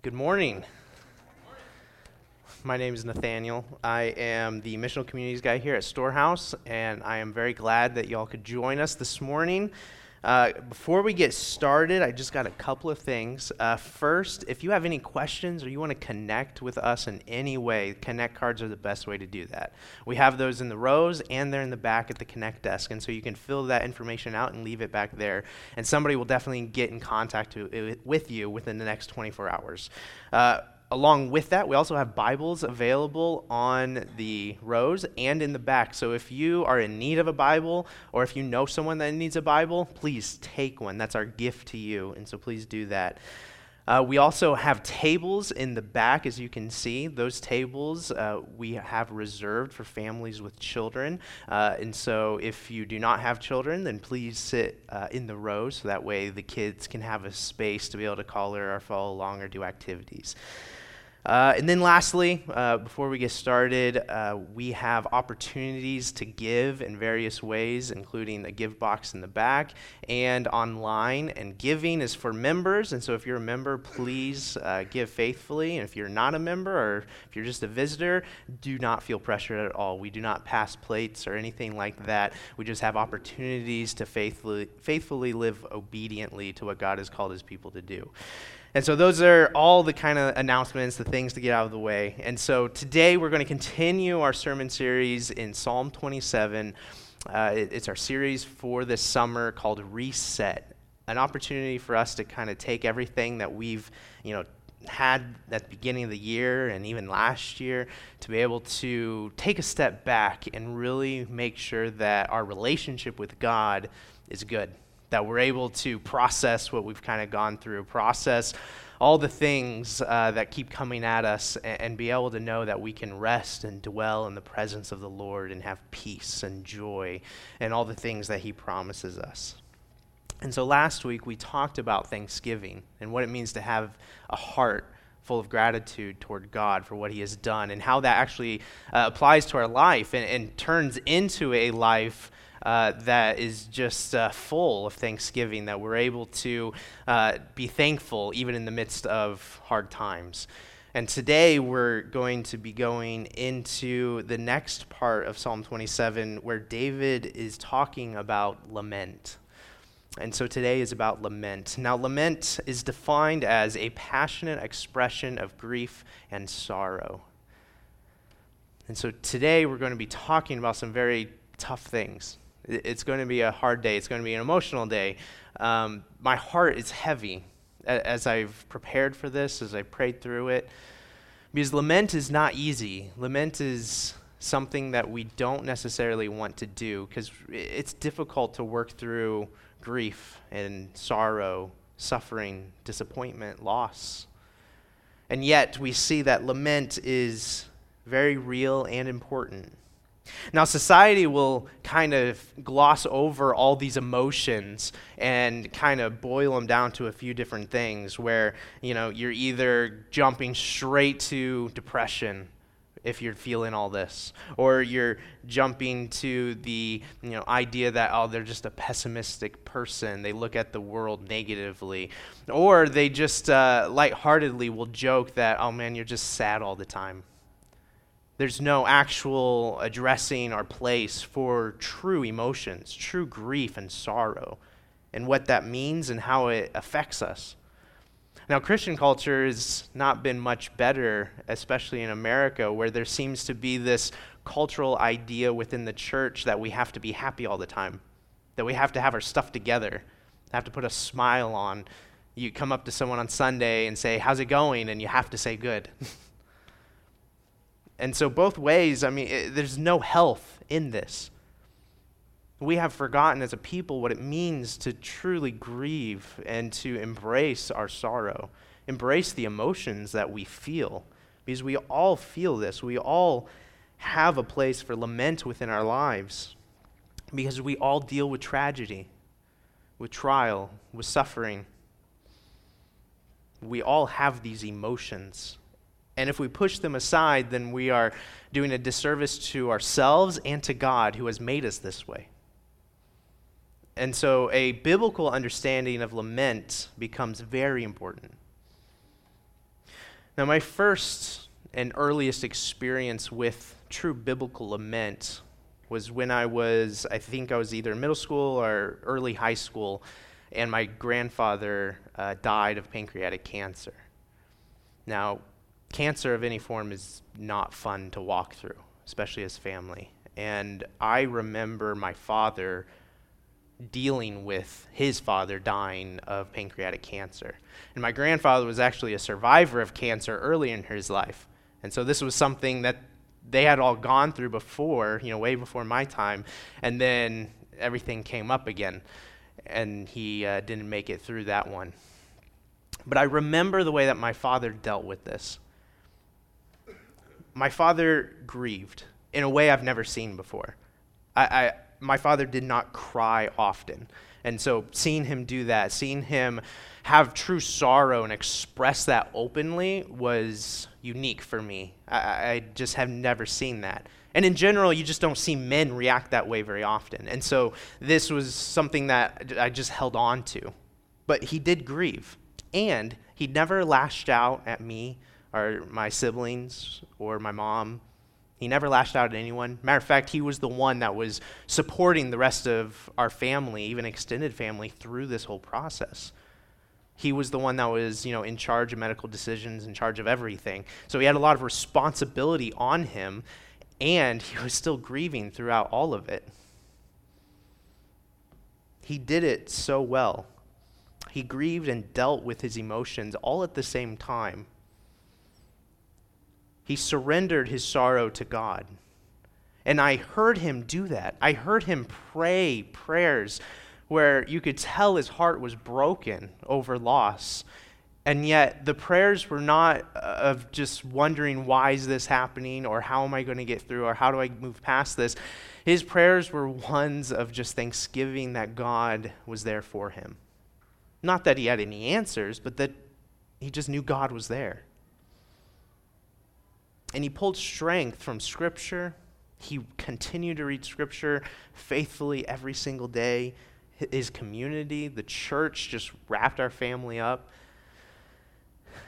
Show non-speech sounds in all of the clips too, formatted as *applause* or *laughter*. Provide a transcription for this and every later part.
Good morning. My name is Nathaniel. I am the missional communities guy here at Storehouse, and I am very glad that y'all could join us this morning. Uh, before we get started, I just got a couple of things. Uh, first, if you have any questions or you want to connect with us in any way, Connect cards are the best way to do that. We have those in the rows and they're in the back at the Connect desk, and so you can fill that information out and leave it back there, and somebody will definitely get in contact to, with you within the next 24 hours. Uh, along with that, we also have Bibles available on the rows and in the back. So if you are in need of a Bible or if you know someone that needs a Bible, please take one. That's our gift to you. And so please do that. Uh, we also have tables in the back, as you can see. Those tables uh, we have reserved for families with children. Uh, and so, if you do not have children, then please sit uh, in the rows so that way the kids can have a space to be able to color or follow along or do activities. Uh, and then, lastly, uh, before we get started, uh, we have opportunities to give in various ways, including a give box in the back and online. And giving is for members. And so, if you're a member, please uh, give faithfully. And if you're not a member or if you're just a visitor, do not feel pressured at all. We do not pass plates or anything like that. We just have opportunities to faithfully, faithfully live obediently to what God has called his people to do. And so those are all the kind of announcements, the things to get out of the way. And so today we're going to continue our sermon series in Psalm 27. Uh, it, it's our series for this summer called Reset, an opportunity for us to kind of take everything that we've, you know, had at the beginning of the year and even last year to be able to take a step back and really make sure that our relationship with God is good that we're able to process what we've kind of gone through, process all the things uh, that keep coming at us, and, and, be able to know that we can rest and dwell in the presence of the Lord and have peace and joy and all the things that He promises us. And so last week we talked about Thanksgiving and what it means to have a heart full of gratitude toward God for what He has done and how that actually uh, applies to our life and, and turns into a life uh, that is just uh, full of thanksgiving, that we're able to uh, be thankful even in the midst of hard times. And today we're going to be going into the next part of Psalm 27 where David is talking about lament. And so today is about lament. Now, lament is defined as a passionate expression of grief and sorrow. And so today we're going to be talking about some very tough things it's going to be a hard day. It's going to be an emotional day. Um, my heart is heavy as I've prepared for this, as I prayed through it. Because lament is not easy. Lament is something that we don't necessarily want to do because it's difficult to work through grief and sorrow, suffering, disappointment, loss. And yet, we see that lament is very real and important. Now, society will kind of gloss over all these emotions and kind of boil them down to a few different things where, you know, you're either jumping straight to depression if you're feeling all this or you're jumping to the you know idea that oh they're just a pessimistic person. They look at the world negatively. Or they just uh, lightheartedly will joke that oh man you're just sad all the time there's no actual addressing or place for true emotions, true grief and sorrow, and what that means and how it affects us. Now, Christian culture has not been much better, especially in America, where there seems to be this cultural idea within the church that we have to be happy all the time, that we have to have our stuff together, have to put a smile on. You come up to someone on Sunday and say, How's it going? And you have to say, Good. *laughs* And so, both ways, I mean, it, there's no health in this. We have forgotten as a people what it means to truly grieve and to embrace our sorrow, embrace the emotions that we feel, because we all feel this. We all have a place for lament within our lives, because we all deal with tragedy, with trial, with suffering. We all have these emotions. And if we push them aside, then we are doing a disservice to ourselves and to God who has made us this way. And so a biblical understanding of lament becomes very important. Now, my first and earliest experience with true biblical lament was when I was, I think I was either in middle school or early high school, and my grandfather uh, died of pancreatic cancer. Now, cancer of any form is not fun to walk through, especially as family. And I remember my father dealing with his father dying of pancreatic cancer. And my grandfather was actually a survivor of cancer early in his life. And so this was something that they had all gone through before, you know, way before my time. And then everything came up again. And he uh, didn't make it through that one. But I remember the way that my father dealt with this. My father grieved in a way I've never seen before. I, I my father did not cry often. And so seeing him do that, seeing him have true sorrow and express that openly was unique for me. I, I, just have never seen that. And in general, you just don't see men react that way very often. And so this was something that I just held on to. But he did grieve. And he never lashed out at me or my siblings or my mom he never lashed out at anyone. Matter of fact, he was the one that was supporting the rest of our family, even extended family, through this whole process. He was the one that was, you know, in charge of medical decisions, in charge of everything. So he had a lot of responsibility on him, and he *laughs* was still grieving throughout all of it. He did it so well. He grieved and dealt with his emotions all at the same time. He surrendered his sorrow to God. And I heard him do that. I heard him pray prayers where you could tell his heart was broken over loss. And yet, the prayers were not uh, of just wondering, why is this happening, or how am I going to get through, or how do I move past this. His prayers were ones of just thanksgiving that God was there for him. Not that he had any answers, but that he just knew God was there. And he pulled strength from Scripture. He continued to read Scripture faithfully every single day. His community, the church, just wrapped our family up.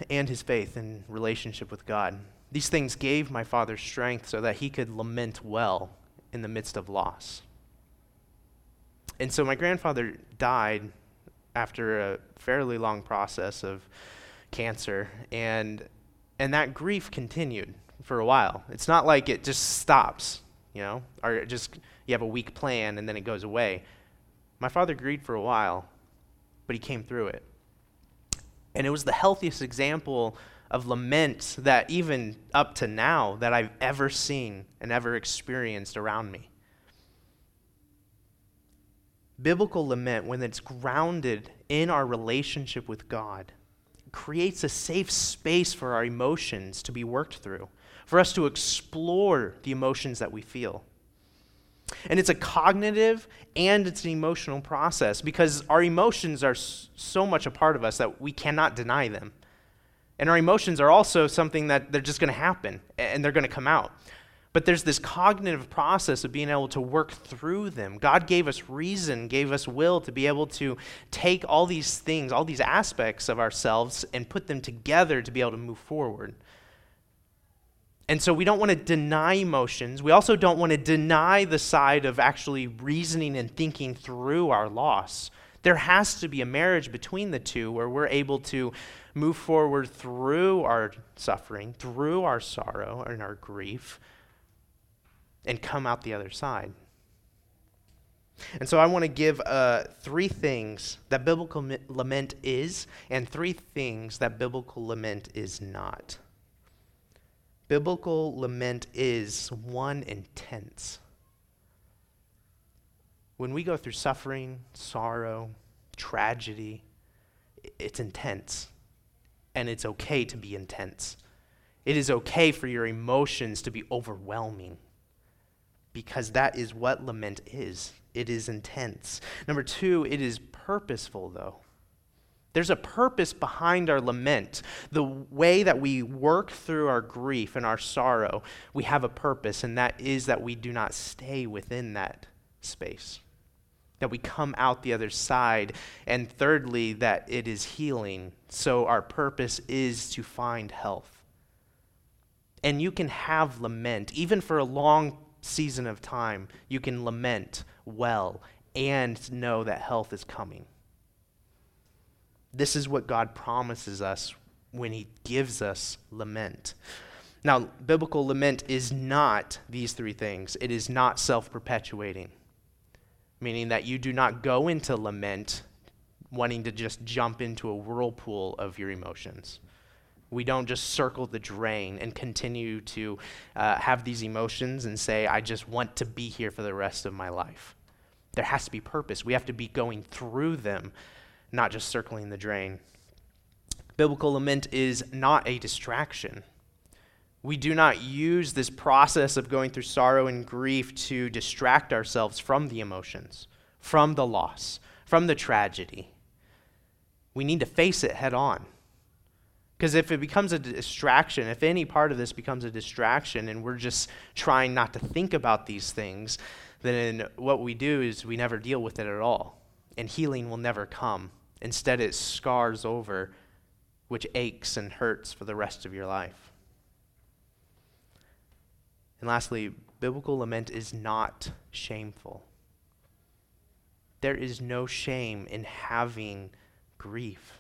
And his faith and relationship with God. These things gave my father strength so that he could lament well in the midst of loss. And so my grandfather died after a fairly long process of cancer, and, and that grief continued for a while. It's not like it just stops, you know, or just you have a weak plan and then it goes away. My father grieved for a while, but he came through it. And it was the healthiest example of lament that even up to now that I've ever seen and ever experienced around me. Biblical lament, when it's grounded in our relationship with God, creates a safe space for our emotions to be worked through for us to explore the emotions that we feel. And it's a cognitive and it's an emotional process because our emotions are so much a part of us that we cannot deny them. And our emotions are also something that they're just going to happen and they're going to come out. But there's this cognitive process of being able to work through them. God gave us reason, gave us will to be able to take all these things, all these aspects of ourselves, and put them together to be able to move forward. And so we don't want to deny emotions. We also don't want to deny the side of actually reasoning and thinking through our loss. There has to be a marriage between the two where we're able to move forward through our suffering, through our sorrow and our grief, and come out the other side. And so I want to give uh, three things that biblical lament is, and three things that biblical lament is not. Biblical lament is one intense. When we go through suffering, sorrow, tragedy, it's intense. And it's okay to be intense. It is okay for your emotions to be overwhelming because that is what lament is. It is intense. Number two, it is purposeful, though. There's a purpose behind our lament. The way that we work through our grief and our sorrow, we have a purpose, and that is that we do not stay within that space. That we come out the other side. And thirdly, that it is healing. So our purpose is to find health. And you can have lament, even for a long season of time, you can lament well and know that health is coming. This is what God promises us when He gives us lament. Now, biblical lament is not these three things. It is not self perpetuating, meaning that you do not go into lament wanting to just jump into a whirlpool of your emotions. We don't just circle the drain and continue to uh, have these emotions and say, I just want to be here for the rest of my life. There has to be purpose. We have to be going through them, not just circling the drain. Biblical lament is not a distraction. We do not use this process of going through sorrow and grief to distract ourselves from the emotions, from the loss, from the tragedy. We need to face it head on. Because if it becomes a distraction, if any part of this becomes a distraction and we're just trying not to think about these things, then what we do is we never deal with it at all. And healing will never come. Instead, it scars over, which aches and hurts for the rest of your life. And lastly, biblical lament is not shameful. There is no shame in having grief.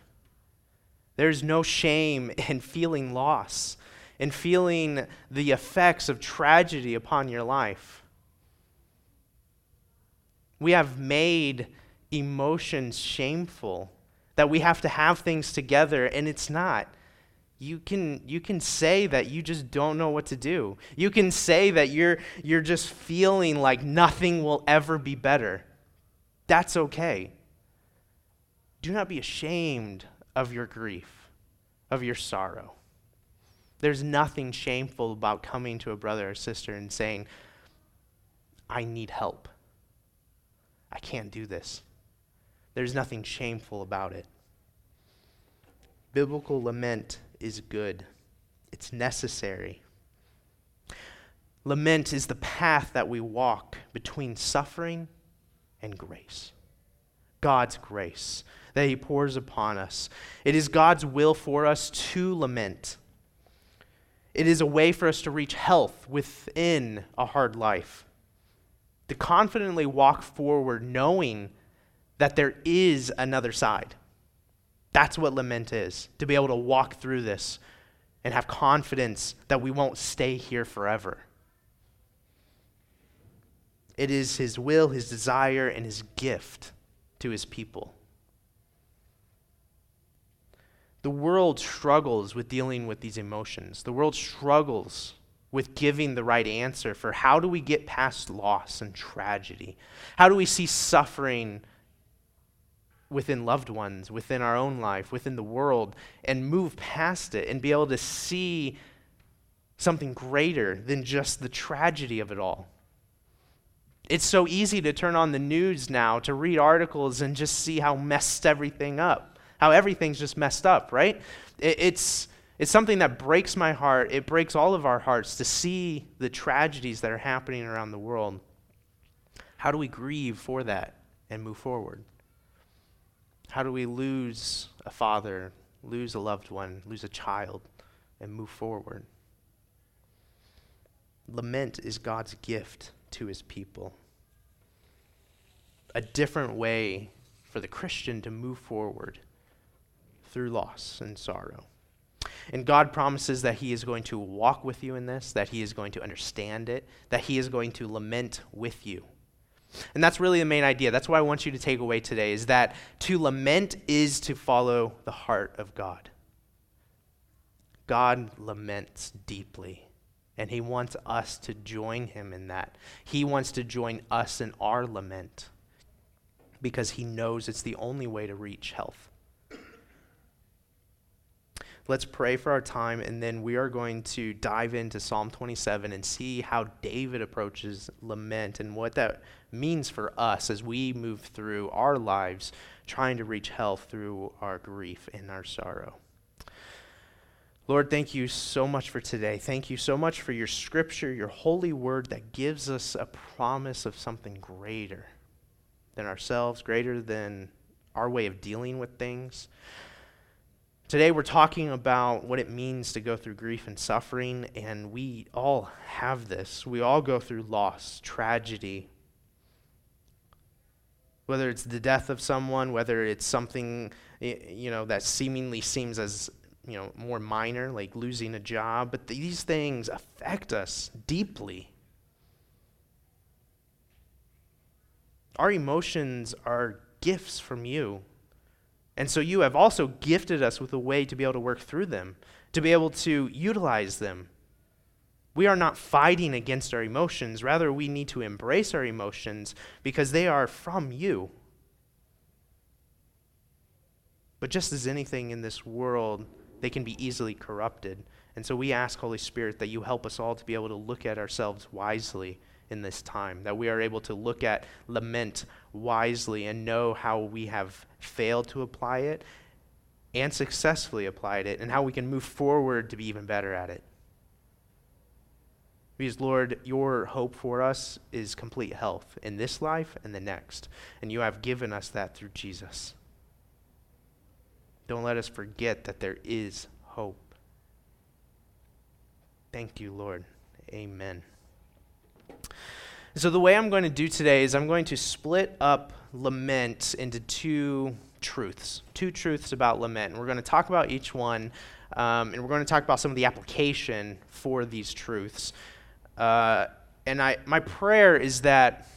There's no shame *laughs* in feeling loss, in feeling the effects of tragedy upon your life. We have made emotions shameful, that we have to have things together, and it's not. You can, you can say that you just don't know what to do. You can say that you're, you're just feeling like nothing will ever be better. That's okay. Do not be ashamed of your grief, of your sorrow. There's nothing shameful about coming to a brother or sister and saying, I need help. I can't do this. There's nothing shameful about it. Biblical lament is good, it's necessary. Lament is the path that we walk between suffering and grace. God's grace that He pours upon us. It is God's will for us to lament. It is a way for us to reach health within a hard life, to confidently walk forward knowing that there is another side. That's what lament is to be able to walk through this and have confidence that we won't stay here forever. It is His will, His desire, and His gift to His people. The world struggles with dealing with these emotions. The world struggles with giving the right answer for how do we get past loss and tragedy? How do we see suffering within loved ones, within our own life, within the world, and move past it and be able to see something greater than just the tragedy of it all? It's so easy to turn on the news now, to read articles and just see how messed everything up how everything's just messed up, right? It's, it's something that breaks my heart. It breaks all of our hearts to see the tragedies that are happening around the world. How do we grieve for that and move forward? How do we lose a father, lose a loved one, lose a child, and move forward? Lament is God's gift to his people. A different way for the Christian to move forward through loss and sorrow. And God promises that He is going to walk with you in this, that He is going to understand it, that He is going to lament with you. And that's really the main idea. That's what I want you to take away today is that to lament is to follow the heart of God. God laments deeply, and He wants us to join Him in that. He wants to join us in our lament because He knows it's the only way to reach health. Let's pray for our time, and then we are going to dive into Psalm 27 and see how David approaches lament and what that means for us as we move through our lives trying to reach health through our grief and our sorrow. Lord, thank you so much for today. Thank you so much for your scripture, your holy word that gives us a promise of something greater than ourselves, greater than our way of dealing with things Today, we're talking about what it means to go through grief and suffering, and we all have this. We all go through loss, tragedy. Whether it's the death of someone, whether it's something you know that seemingly seems as you know more minor, like losing a job, but these things affect us deeply. Our emotions are gifts from you. And so you have also gifted us with a way to be able to work through them, to be able to utilize them. We are not fighting against our emotions. Rather, we need to embrace our emotions because they are from you. But just as anything in this world, they can be easily corrupted. And so we ask, Holy Spirit, that you help us all to be able to look at ourselves wisely in this time, that we are able to look at lament wisely and know how we have failed to apply it and successfully applied it, and how we can move forward to be even better at it. Because, Lord, your hope for us is complete health in this life and the next. And you have given us that through Jesus. Don't let us forget that there is hope. Thank you, Lord. Amen. So, the way I'm going to do today is I'm going to split up lament into two truths, two truths about lament. And we're going to talk about each one, um, and we're going to talk about some of the application for these truths. Uh, and I, my prayer is that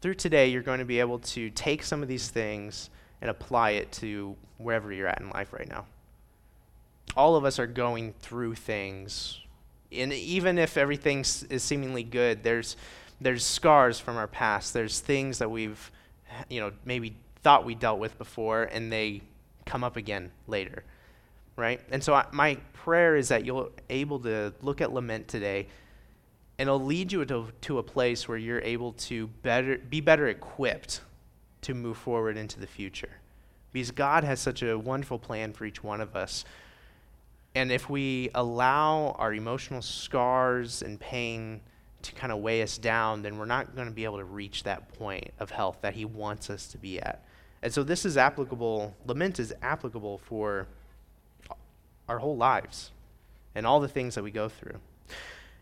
through today, you're going to be able to take some of these things and apply it to wherever you're at in life right now. All of us are going through things and even if everything is seemingly good, there's there's scars from our past. There's things that we've, you know, maybe thought we dealt with before, and they come up again later, right? And so I, my prayer is that you'll able to look at lament today, and it'll lead you to, to a place where you're able to better be better equipped to move forward into the future, because God has such a wonderful plan for each one of us and if we allow our emotional scars and pain to kind of weigh us down, then we're not going to be able to reach that point of health that He wants us to be at. And so this is applicable, lament is applicable for our whole lives and all the things that we go through.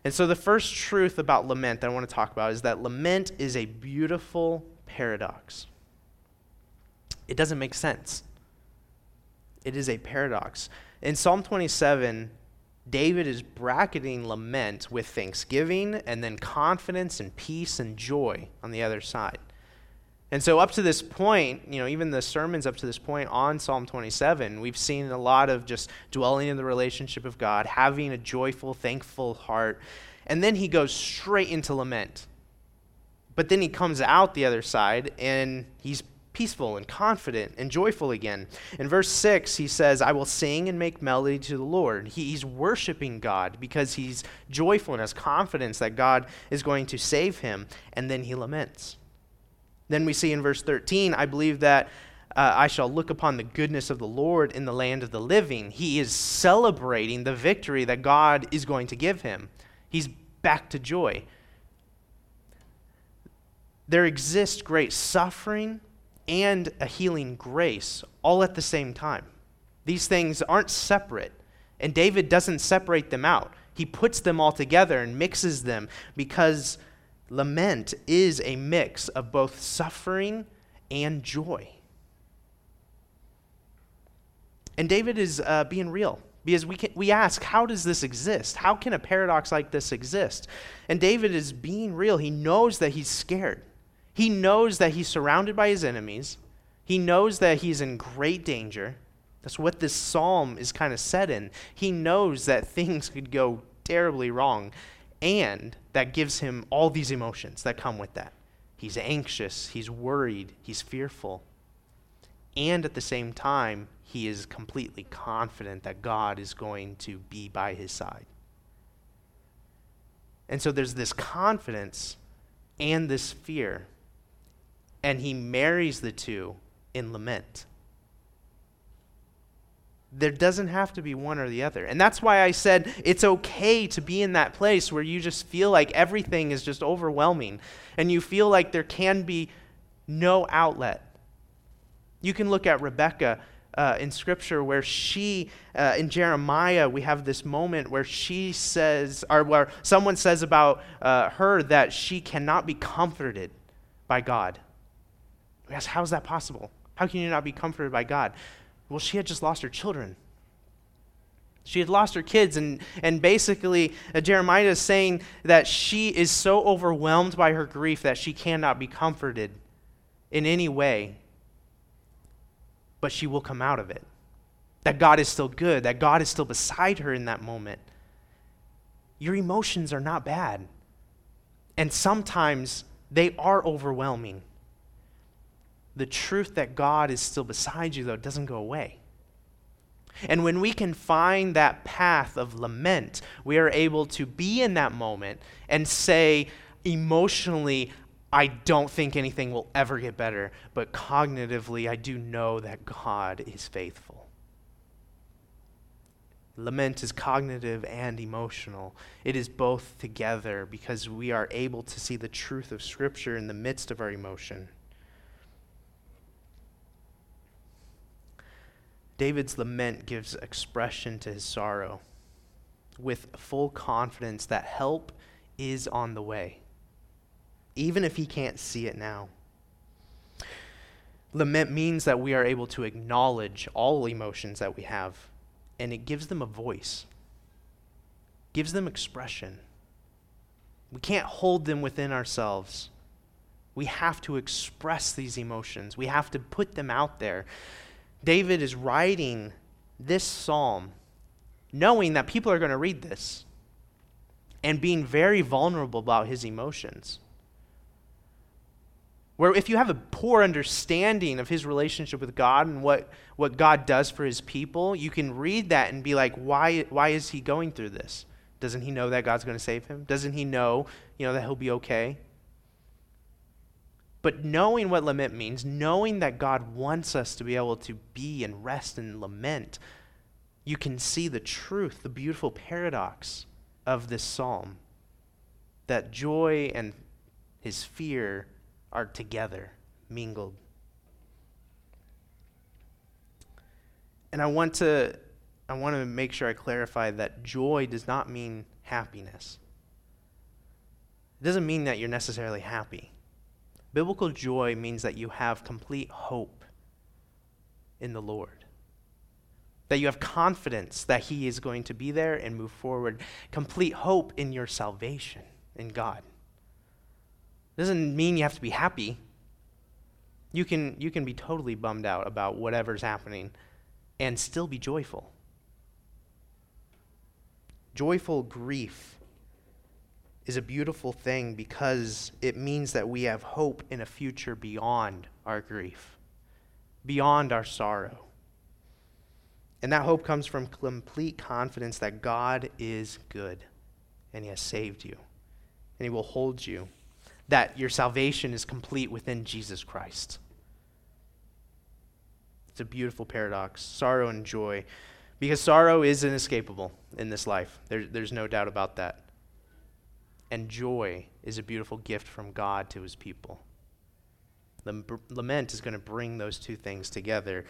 And so the first truth about lament that I want to talk about is that lament is a beautiful paradox. It doesn't make sense. It is a paradox. In Psalm 27, David is bracketing lament with thanksgiving and then confidence and peace and joy on the other side. And so, up to this point, you know, even the sermons up to this point on Psalm 27, we've seen a lot of just dwelling in the relationship of God, having a joyful, thankful heart. And then he goes straight into lament. But then he comes out the other side and he's peaceful and confident and joyful again. In verse 6, he says, I will sing and make melody to the Lord. He, he's worshiping God because he's joyful and has confidence that God is going to save him. And then he laments. Then we see in verse 13, I believe that uh, I shall look upon the goodness of the Lord in the land of the living. He is celebrating the victory that God is going to give him. He's back to joy. There exists great suffering and a healing grace all at the same time. These things aren't separate, and David doesn't separate them out. He puts them all together and mixes them because lament is a mix of both suffering and joy. And David is uh, being real because we, can, we ask, how does this exist? How can a paradox like this exist? And David is being real. He knows that he's scared. He knows that he's surrounded by his enemies. He knows that he's in great danger. That's what this psalm is kind of set in. He knows that things *laughs* could go terribly wrong, and that gives him all these emotions that come with that. He's anxious, he's worried, he's fearful. And at the same time, he is completely confident that God is going to be by his side. And so there's this confidence and this fear and he marries the two in lament. There doesn't have to be one or the other. And that's why I said it's okay to be in that place where you just feel like everything is just overwhelming and you feel like there can be no outlet. You can look at Rebecca uh, in Scripture where she, uh, in Jeremiah, we have this moment where she says, or where someone says about uh, her that she cannot be comforted by God. Ask, how is that possible? How can you not be comforted by God? Well, she had just lost her children. She had lost her kids, and, and basically, uh, Jeremiah is saying that she is so overwhelmed by her grief that she cannot be comforted in any way, but she will come out of it. That God is still good, that God is still beside her in that moment. Your emotions are not bad, and sometimes they are overwhelming. The truth that God is still beside you, though, doesn't go away. And when we can find that path of lament, we are able to be in that moment and say, emotionally, I don't think anything will ever get better, but cognitively, I do know that God is faithful. Lament is cognitive and emotional. It is both together because we are able to see the truth of Scripture in the midst of our emotion. David's lament gives expression to his sorrow with full confidence that help is on the way, even if he can't see it now. Lament means that we are able to acknowledge all emotions that we have, and it gives them a voice, gives them expression. We can't hold them within ourselves. We have to express these emotions. We have to put them out there. David is writing this psalm knowing that people are going to read this and being very vulnerable about his emotions. Where if you have a poor understanding of his relationship with God and what, what God does for his people, you can read that and be like, why, why is he going through this? Doesn't he know that God's going to save him? Doesn't he know, you know, that he'll be okay? But knowing what lament means, knowing that God wants us to be able to be and rest and lament, you can see the truth, the beautiful paradox of this psalm that joy and his fear are together, mingled. And I want to I want to make sure I clarify that joy does not mean happiness. It doesn't mean that you're necessarily happy. Biblical joy means that you have complete hope in the Lord. That you have confidence that He is going to be there and move forward. Complete hope in your salvation in God. Doesn't mean you have to be happy. You can, you can be totally bummed out about whatever's happening and still be joyful. Joyful grief is a beautiful thing because it means that we have hope in a future beyond our grief, beyond our sorrow. And that hope comes from complete confidence that God is good and He has saved you and He will hold you, that your salvation is complete within Jesus Christ. It's a beautiful paradox sorrow and joy, because sorrow is inescapable in this life. There, there's no doubt about that and joy is a beautiful gift from God to his people. Lament is going to bring those two things together,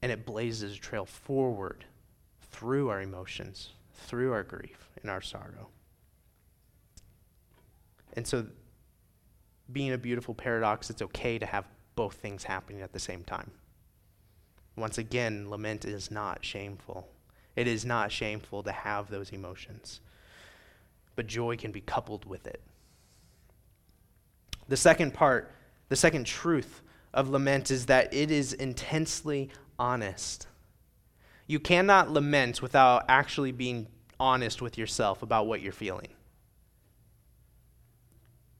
and it blazes a trail forward through our emotions, through our grief and our sorrow. And so, being a beautiful paradox, it's okay to have both things happening at the same time. Once again, lament is not shameful. It is not shameful to have those emotions but joy can be coupled with it. The second part, the second truth of lament is that it is intensely honest. You cannot lament without actually being honest with yourself about what you're feeling.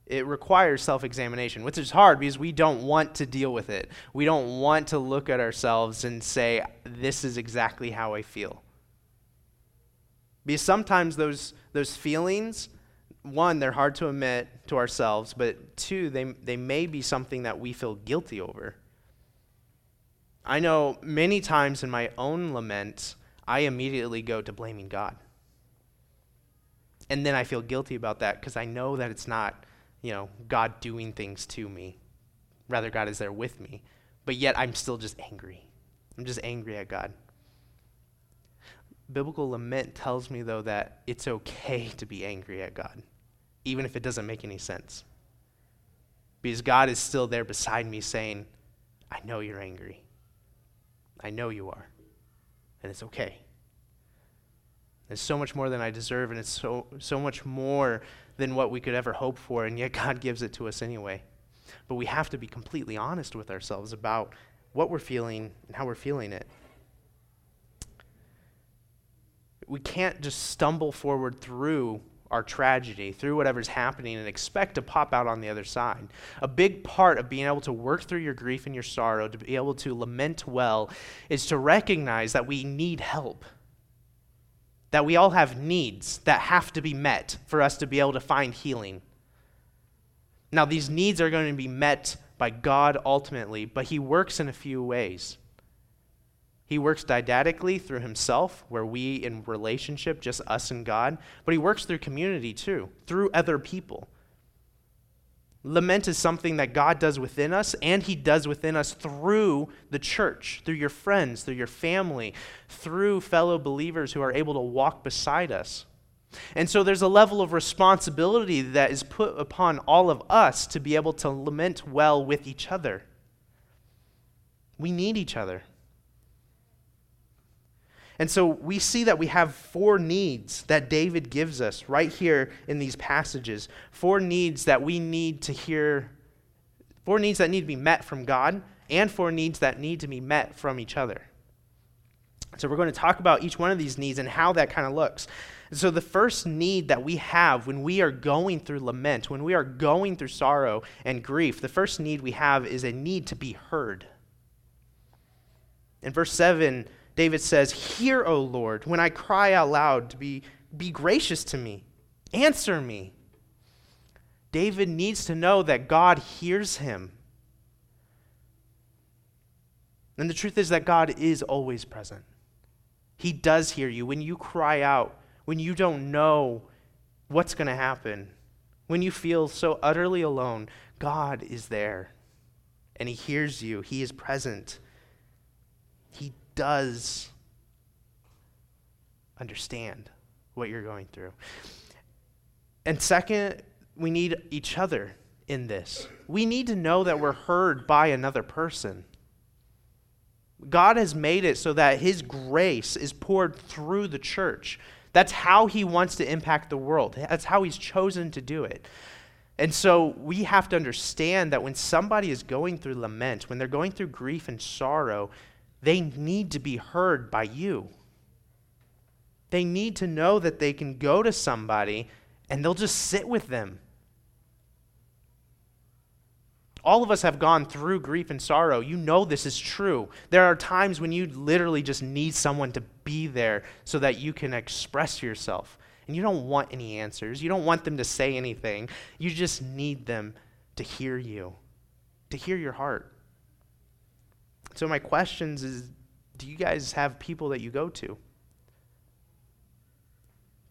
It requires self examination, which is hard because we don't want to deal with it. We don't want to look at ourselves and say, This is exactly how I feel. Because sometimes those, those feelings, one, they're hard to admit to ourselves, but two, they, they may be something that we feel guilty over. I know many times in my own lament, I immediately go to blaming God. And then I feel guilty about that because I know that it's not, you know, God doing things to me. Rather, God is there with me. But yet I'm still just angry. I'm just angry at God. Biblical lament tells me, though, that it's okay to be angry at God, even if it doesn't make any sense. Because God is still there beside me saying, I know you're angry. I know you are. And it's okay. It's so much more than I deserve, and it's so, so much more than what we could ever hope for, and yet God gives it to us anyway. But we have to be completely honest with ourselves about what we're feeling and how we're feeling it. We can't just stumble forward through our tragedy, through whatever's happening, and expect to pop out on the other side. A big part of being able to work through your grief and your sorrow, to be able to lament well, is to recognize that we need help. That we all have needs that have to be met for us to be able to find healing. Now, these needs are going to be met by God ultimately, but He works in a few ways. He works didactically through himself, where we in relationship, just us and God, but he works through community too, through other people. Lament is something that God does within us, and he does within us through the church, through your friends, through your family, through fellow believers who are able to walk beside us. And so there's a level of responsibility that is put upon all of us to be able to lament well with each other. We need each other. And so we see that we have four needs that David gives us right here in these passages. Four needs that we need to hear, four needs that need to be met from God, and four needs that need to be met from each other. So we're going to talk about each one of these needs and how that kind of looks. So, the first need that we have when we are going through lament, when we are going through sorrow and grief, the first need we have is a need to be heard. In verse 7, David says, Hear, O Lord, when I cry out loud to be, be gracious to me. Answer me. David needs to know that God hears him. And the truth is that God is always present. He does hear you. When you cry out, when you don't know what's going to happen, when you feel so utterly alone, God is there. And He hears you, He is present does understand what you're going through. And second, we need each other in this. We need to know that we're heard by another person. God has made it so that His grace is poured through the church. That's how He wants to impact the world, that's how He's chosen to do it. And so we have to understand that when somebody is going through lament, when they're going through grief and sorrow, they need to be heard by you. They need to know that they can go to somebody and they'll just sit with them. All of us have gone through grief and sorrow. You know this is true. There are times when you literally just need someone to be there so that you can express yourself. And you don't want any answers. You don't want them to say anything. You just need them to hear you, to hear your heart. So my questions is do you guys have people that you go to?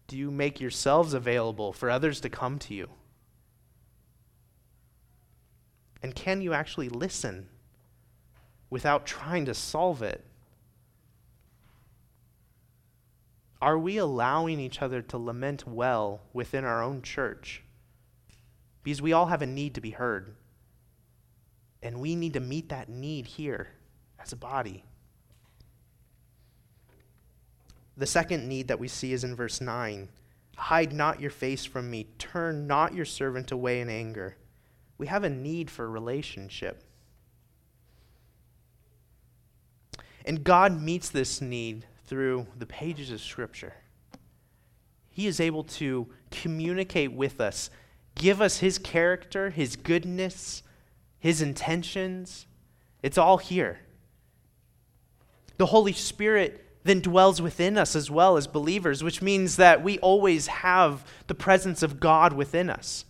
Do you make yourselves available for others to come to you? And can you actually listen without trying to solve it? Are we allowing each other to lament well within our own church? Because we all have a need to be heard. And we need to meet that need here as a body. The second need that we see is in verse 9 Hide not your face from me, turn not your servant away in anger. We have a need for relationship. And God meets this need through the pages of Scripture. He is able to communicate with us, give us His character, His goodness, His intentions. It's all here. The Holy Spirit then dwells within us as well as believers, which means that we always have the presence of God within us.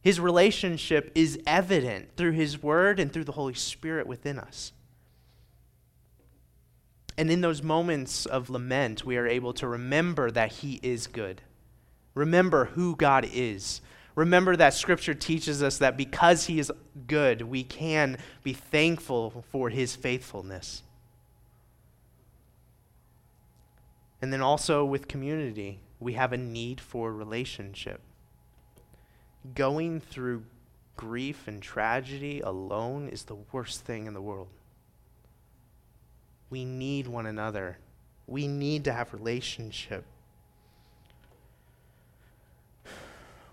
His relationship is evident through His Word and through the Holy Spirit within us. And in those moments of lament, we are able to remember that He is good. Remember who God is. Remember that Scripture teaches us that because He is good, we can be thankful for His faithfulness. And then also with community, we have a need for relationship. Going through grief and tragedy alone is the worst thing in the world. We need one another. We need to have relationship.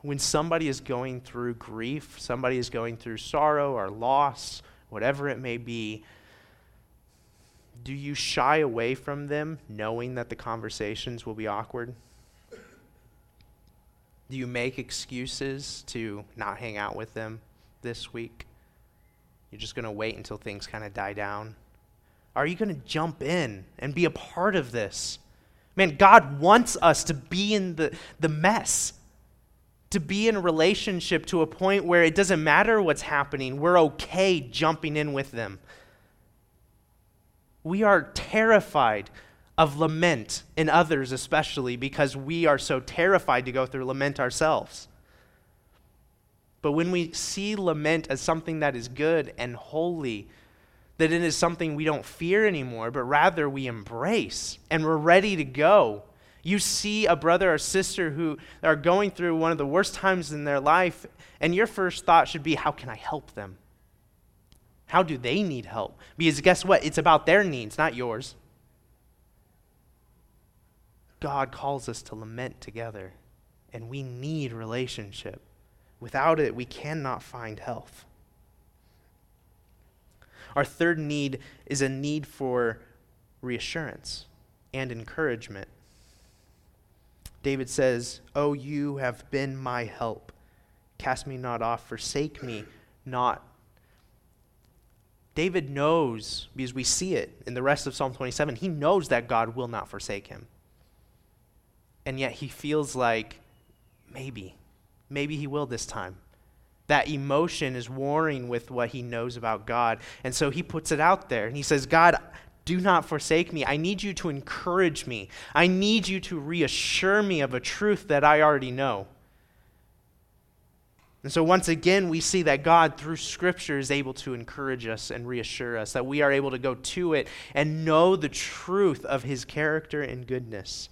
When somebody is going through grief, somebody is going through sorrow or loss, whatever it may be, do you shy away from them knowing that the conversations will be awkward? Do you make excuses to not hang out with them this week? You're just going to wait until things kind of die down? Are you going to jump in and be a part of this? Man, God wants us to be in the, the mess, to be in relationship to a point where it doesn't matter what's happening. We're okay jumping in with them. We are terrified of lament in others, especially because we are so terrified to go through lament ourselves. But when we see lament as something that is good and holy, that it is something we don't fear anymore, but rather we embrace and we're ready to go. You see a brother or sister who are going through one of the worst times in their life, and your first thought should be, How can I help them? How do they need help? Because guess what? It's about their needs, not yours. God calls us to lament together, and we need relationship. Without it, we cannot find health. Our third need is a need for reassurance and encouragement. David says, Oh, you have been my help. Cast me not off, forsake me not. David knows, because we see it in the rest of Psalm 27, he knows that God will not forsake him and yet he feels like maybe, maybe he will this time. That emotion is warring with what he knows about God. And so he puts it out there and he says, God, do not forsake me. I need you to encourage me. I need you to reassure me of a truth that I already know. And so, once again, we see that God, through Scripture, is able to encourage us and reassure us, that we are able to go to it and know the truth of His character and goodness.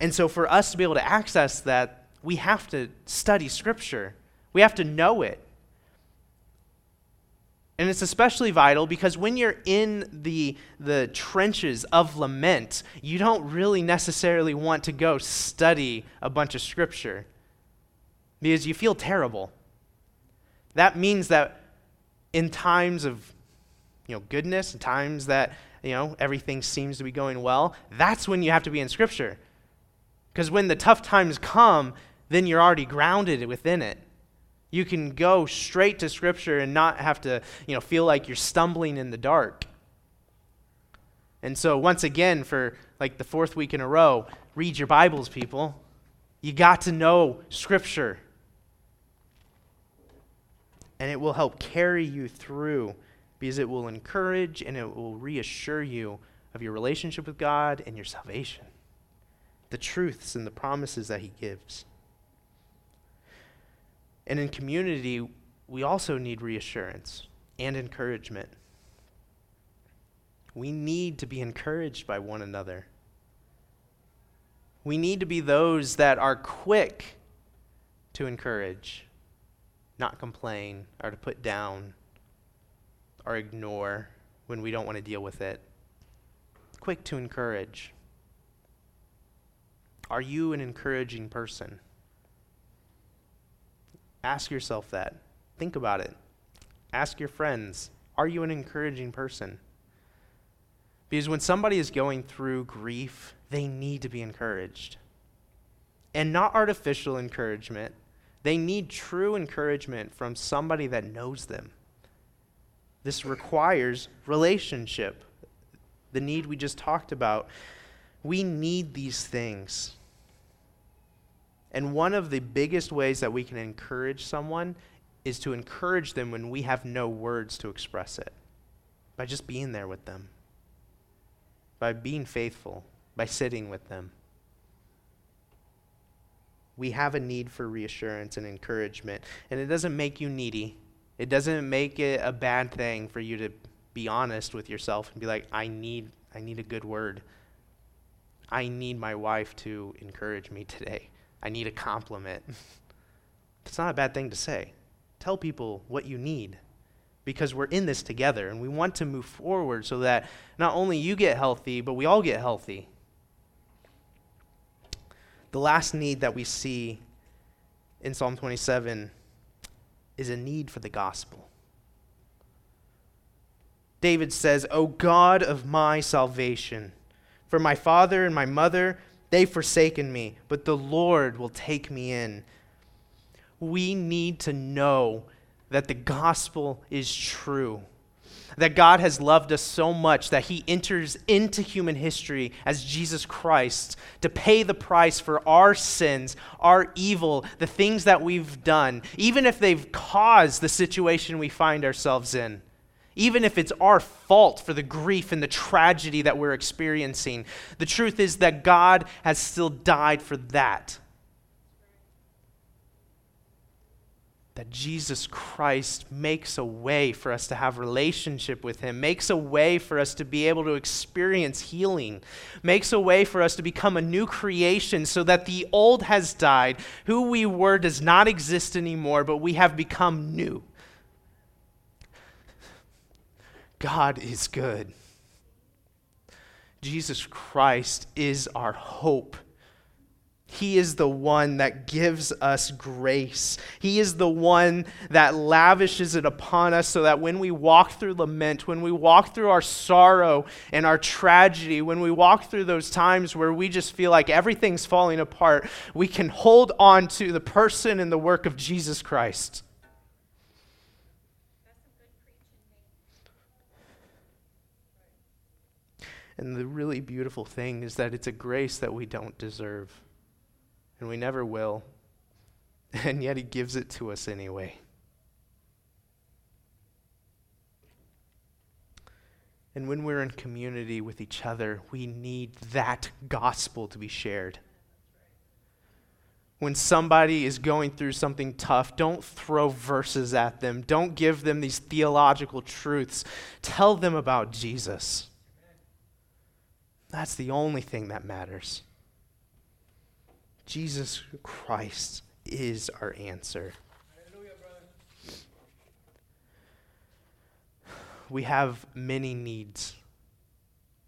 And so, for us to be able to access that, we have to study Scripture, we have to know it. And it's especially vital because when you're in the, the trenches of lament, you don't really necessarily want to go study a bunch of Scripture because you feel terrible. That means that in times of you know, goodness, in times that you know, everything seems to be going well, that's when you have to be in Scripture. Because when the tough times come, then you're already grounded within it. You can go straight to Scripture and not have to, you know, feel like you're stumbling in the dark. And so, once again, for like the fourth week in a row, read your Bibles, people. You got to know Scripture. And it will help carry you through because it will encourage and it will reassure you of your relationship with God and your salvation the truths and the promises that He gives. And in community, we also need reassurance and encouragement. We need to be encouraged by one another. We need to be those that are quick to encourage, not complain, or to put down, or ignore when we don't want to deal with it. Quick to encourage. Are you an encouraging person? Ask yourself that. Think about it. Ask your friends Are you an encouraging person? Because when somebody is going through grief, they need to be encouraged. And not artificial encouragement. They need true encouragement from somebody that knows them. This requires relationship, the need we just talked about. We need these things. And one of the biggest ways that we can encourage someone is to encourage them when we have no words to express it, by just being there with them, by being faithful, by sitting with them. We have a need for reassurance and encouragement, and it doesn't make you needy. It doesn't make it a bad thing for you to be honest with yourself and be like, I need, I need a good word. I need my wife to encourage me today. I need a compliment. *laughs* It's not a bad thing to say. Tell people what you need because we're in this together and we want to move forward so that not only you get healthy, but we all get healthy. The last need that we see in Psalm 27 is a need for the gospel. David says, O God of my salvation, for my father and my mother, they've forsaken me, but the Lord will take me in. We need to know that the gospel is true. That God has loved us so much that he enters into human history as Jesus Christ to pay the price for our sins, our evil, the things that we've done, even if they've caused the situation we find ourselves in. Even if it's our fault for the grief and the tragedy that we're experiencing, the truth is that God has still died for that. That Jesus Christ makes a way for us to have relationship with him, makes a way for us to be able to experience healing, makes a way for us to become a new creation so that the old has died, who we were does not exist anymore, but we have become new. God is good. Jesus Christ is our hope. He is the one that gives us grace. He is the one that lavishes it upon us so that when we walk through lament, when we walk through our sorrow and our tragedy, when we walk through those times where we just feel like everything's falling apart, we can hold on to the person and the work of Jesus Christ. And the really beautiful thing is that it's a grace that we don't deserve and we never will. *laughs* And yet He gives it to us anyway. And when we're in community with each other, we need that gospel to be shared. When somebody is going through something tough, don't throw verses at them. Don't give them these theological truths. Tell them about Jesus. That's the only thing that matters. Jesus Christ is our answer. We have many needs,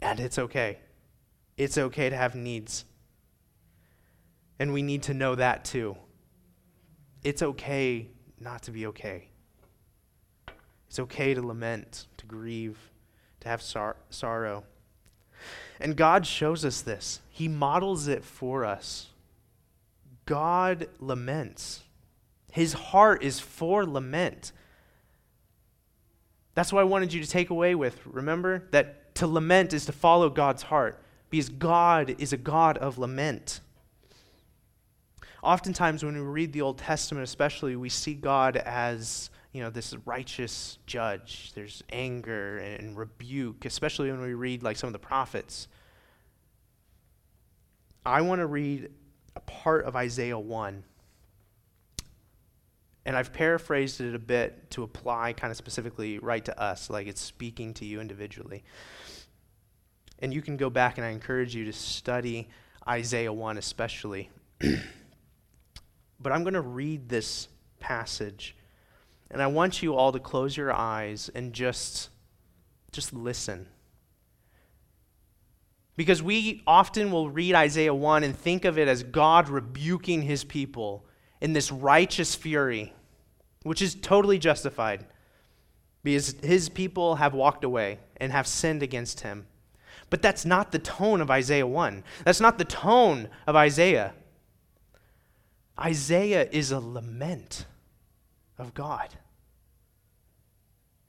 and it's okay. It's okay to have needs. And we need to know that too. It's okay not to be okay. It's okay to lament, to grieve, to have sor- sorrow. And God shows us this, He models it for us. God laments. His heart is for lament. That's what I wanted you to take away with. Remember that to lament is to follow God's heart because God is a God of lament. Oftentimes, when we read the Old Testament, especially, we see God as you know this righteous judge. There's anger and rebuke, especially when we read like some of the prophets. I want to read a part of Isaiah 1. And I've paraphrased it a bit to apply kind of specifically right to us, like it's speaking to you individually. And you can go back, and I encourage you to study Isaiah 1 especially. *clears throat* but I'm going to read this passage, and I want you all to close your eyes and just, just listen. Because we often will read Isaiah 1 and think of it as God rebuking his people in this righteous fury, which is totally justified because his people have walked away and have sinned against him. But that's not the tone of Isaiah 1. That's not the tone of Isaiah. Isaiah is a lament of God.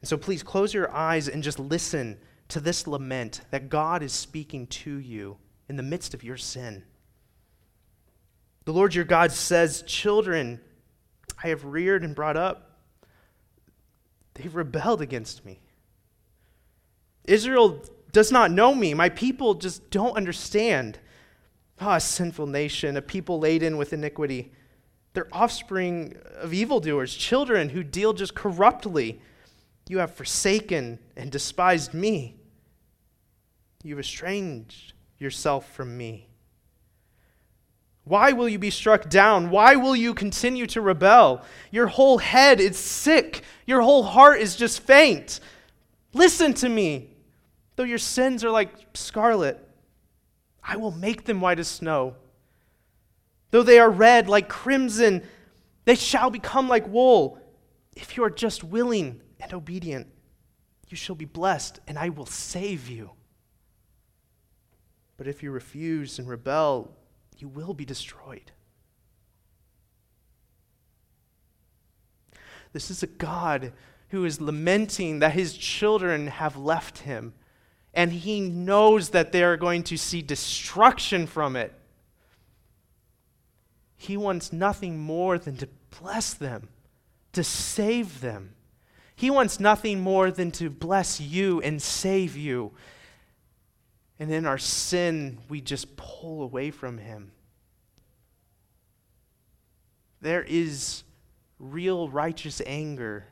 And so please close your eyes and just listen to this lament that God is speaking to you in the midst of your sin. The Lord your God says, Children, I have reared and brought up. They've rebelled against me. Israel does not know me. My people just don't understand. Ah, oh, a sinful nation, a people laden with iniquity. They're offspring of evildoers, children who deal just corruptly. You have forsaken and despised me. You've estranged yourself from me? Why will you be struck down? Why will you continue to rebel? Your whole head is sick. Your whole heart is just faint. Listen to me. Though your sins are like scarlet, I will make them white as snow. Though they are red like crimson, they shall become like wool. If you are just willing and obedient, you shall be blessed, and I will save you. But if you refuse and rebel, you will be destroyed. This is a God who is lamenting that his children have left him, and he knows that they are going to see destruction from it. He wants nothing more than to bless them, to save them. He wants nothing more than to bless you and save you. And in our sin, we just pull away from Him. There is real righteous anger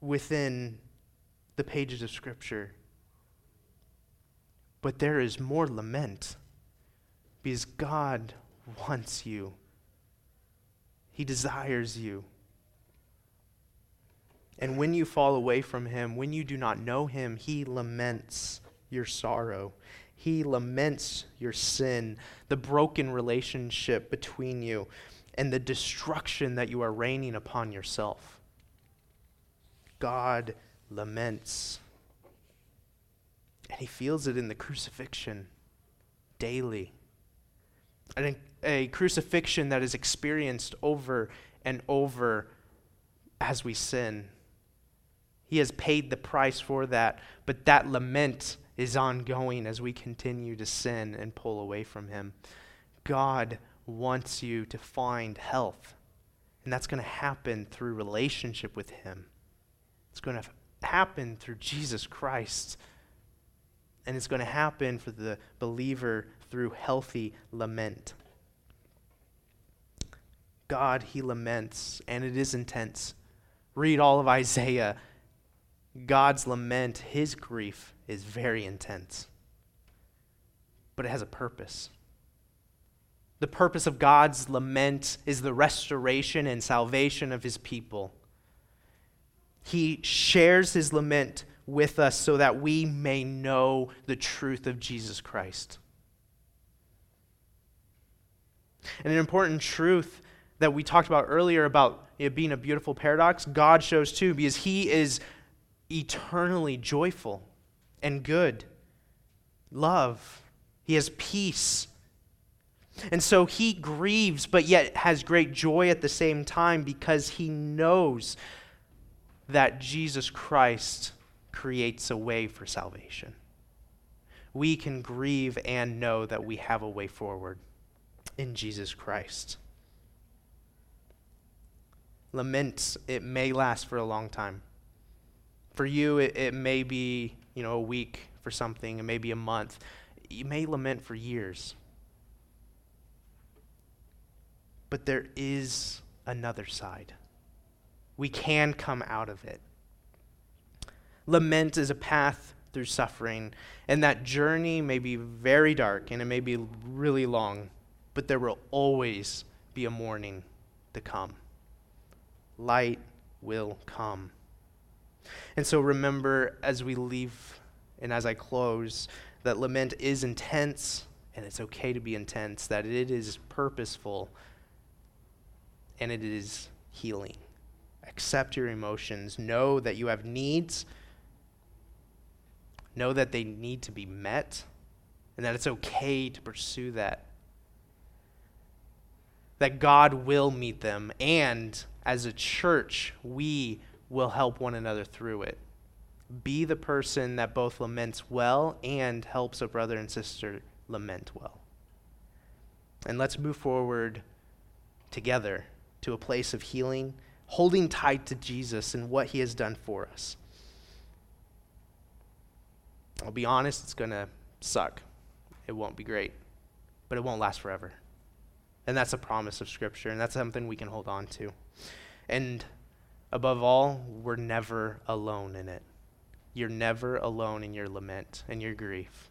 within the pages of Scripture. But there is more lament because God wants you, He desires you. And when you fall away from Him, when you do not know Him, He laments your sorrow. He laments your sin, the broken relationship between you, and the destruction that you are raining upon yourself. God laments. And he feels it in the crucifixion daily. And a crucifixion that is experienced over and over as we sin. He has paid the price for that, but that lament is ongoing as we continue to sin and pull away from Him. God wants you to find health, and that's going to happen through relationship with Him. It's going to happen through Jesus Christ, and it's going to happen for the believer through healthy lament. God, He laments, and it is intense. Read all of Isaiah. God's lament, His grief, is very intense, but it has a purpose. The purpose of God's lament is the restoration and salvation of his people. He shares his lament with us so that we may know the truth of Jesus Christ. And an important truth that we talked about earlier about it being a beautiful paradox, God shows too, because he is eternally joyful and good, love. He has peace. And so he grieves, but yet has great joy at the same time because he knows that Jesus Christ creates a way for salvation. We can grieve and know that we have a way forward in Jesus Christ. Lament, it may last for a long time. For you, it, it may be you know, a week for something, and maybe a month. You may lament for years. But there is another side. We can come out of it. Lament is a path through suffering, and that journey may be very dark and it may be really long, but there will always be a morning to come. Light will come. And so remember as we leave and as I close that lament is intense and it's okay to be intense, that it is purposeful and it is healing. Accept your emotions. Know that you have needs. Know that they need to be met and that it's okay to pursue that. That God will meet them, and as a church, we will help one another through it. Be the person that both laments well and helps a brother and sister lament well. And let's move forward together to a place of healing, holding tight to Jesus and what he has done for us. I'll be honest, it's going to suck. It won't be great, but it won't last forever. And that's a promise of Scripture, and that's something we can hold on to. And Above all, we're never alone in it. You're never alone in your lament and your grief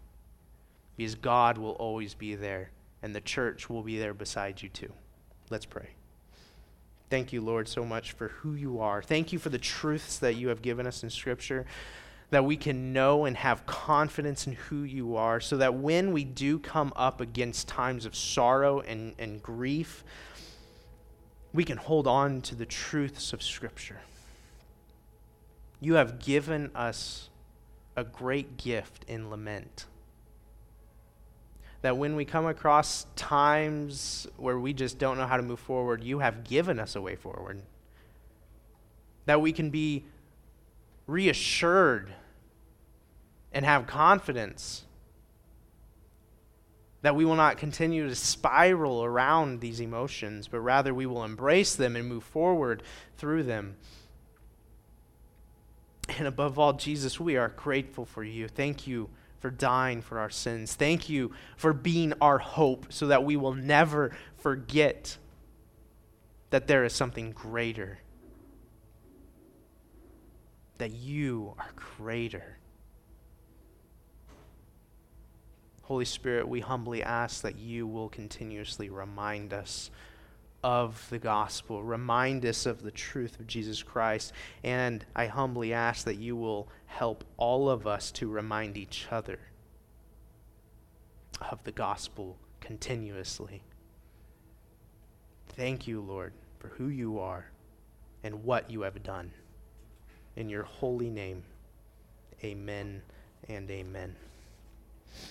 because God will always be there, and the church will be there beside you too. Let's pray. Thank you, Lord, so much for who you are. Thank you for the truths that you have given us in Scripture, that we can know and have confidence in who you are, so that when we do come up against times of sorrow and, and grief, we can hold on to the truths of Scripture. You have given us a great gift in lament that when we come across times where we just don't know how to move forward, you have given us a way forward. That we can be reassured and have confidence that we will not continue to spiral around these emotions, but rather we will embrace them and move forward through them. And above all, Jesus, we are grateful for you. Thank you for dying for our sins. Thank you for being our hope so that we will never forget that there is something greater. That you are greater. Holy Spirit, we humbly ask that you will continuously remind us of the gospel. Remind us of the truth of Jesus Christ. And I humbly ask that you will help all of us to remind each other of the gospel continuously. Thank you, Lord, for who you are and what you have done. In your holy name, amen and amen.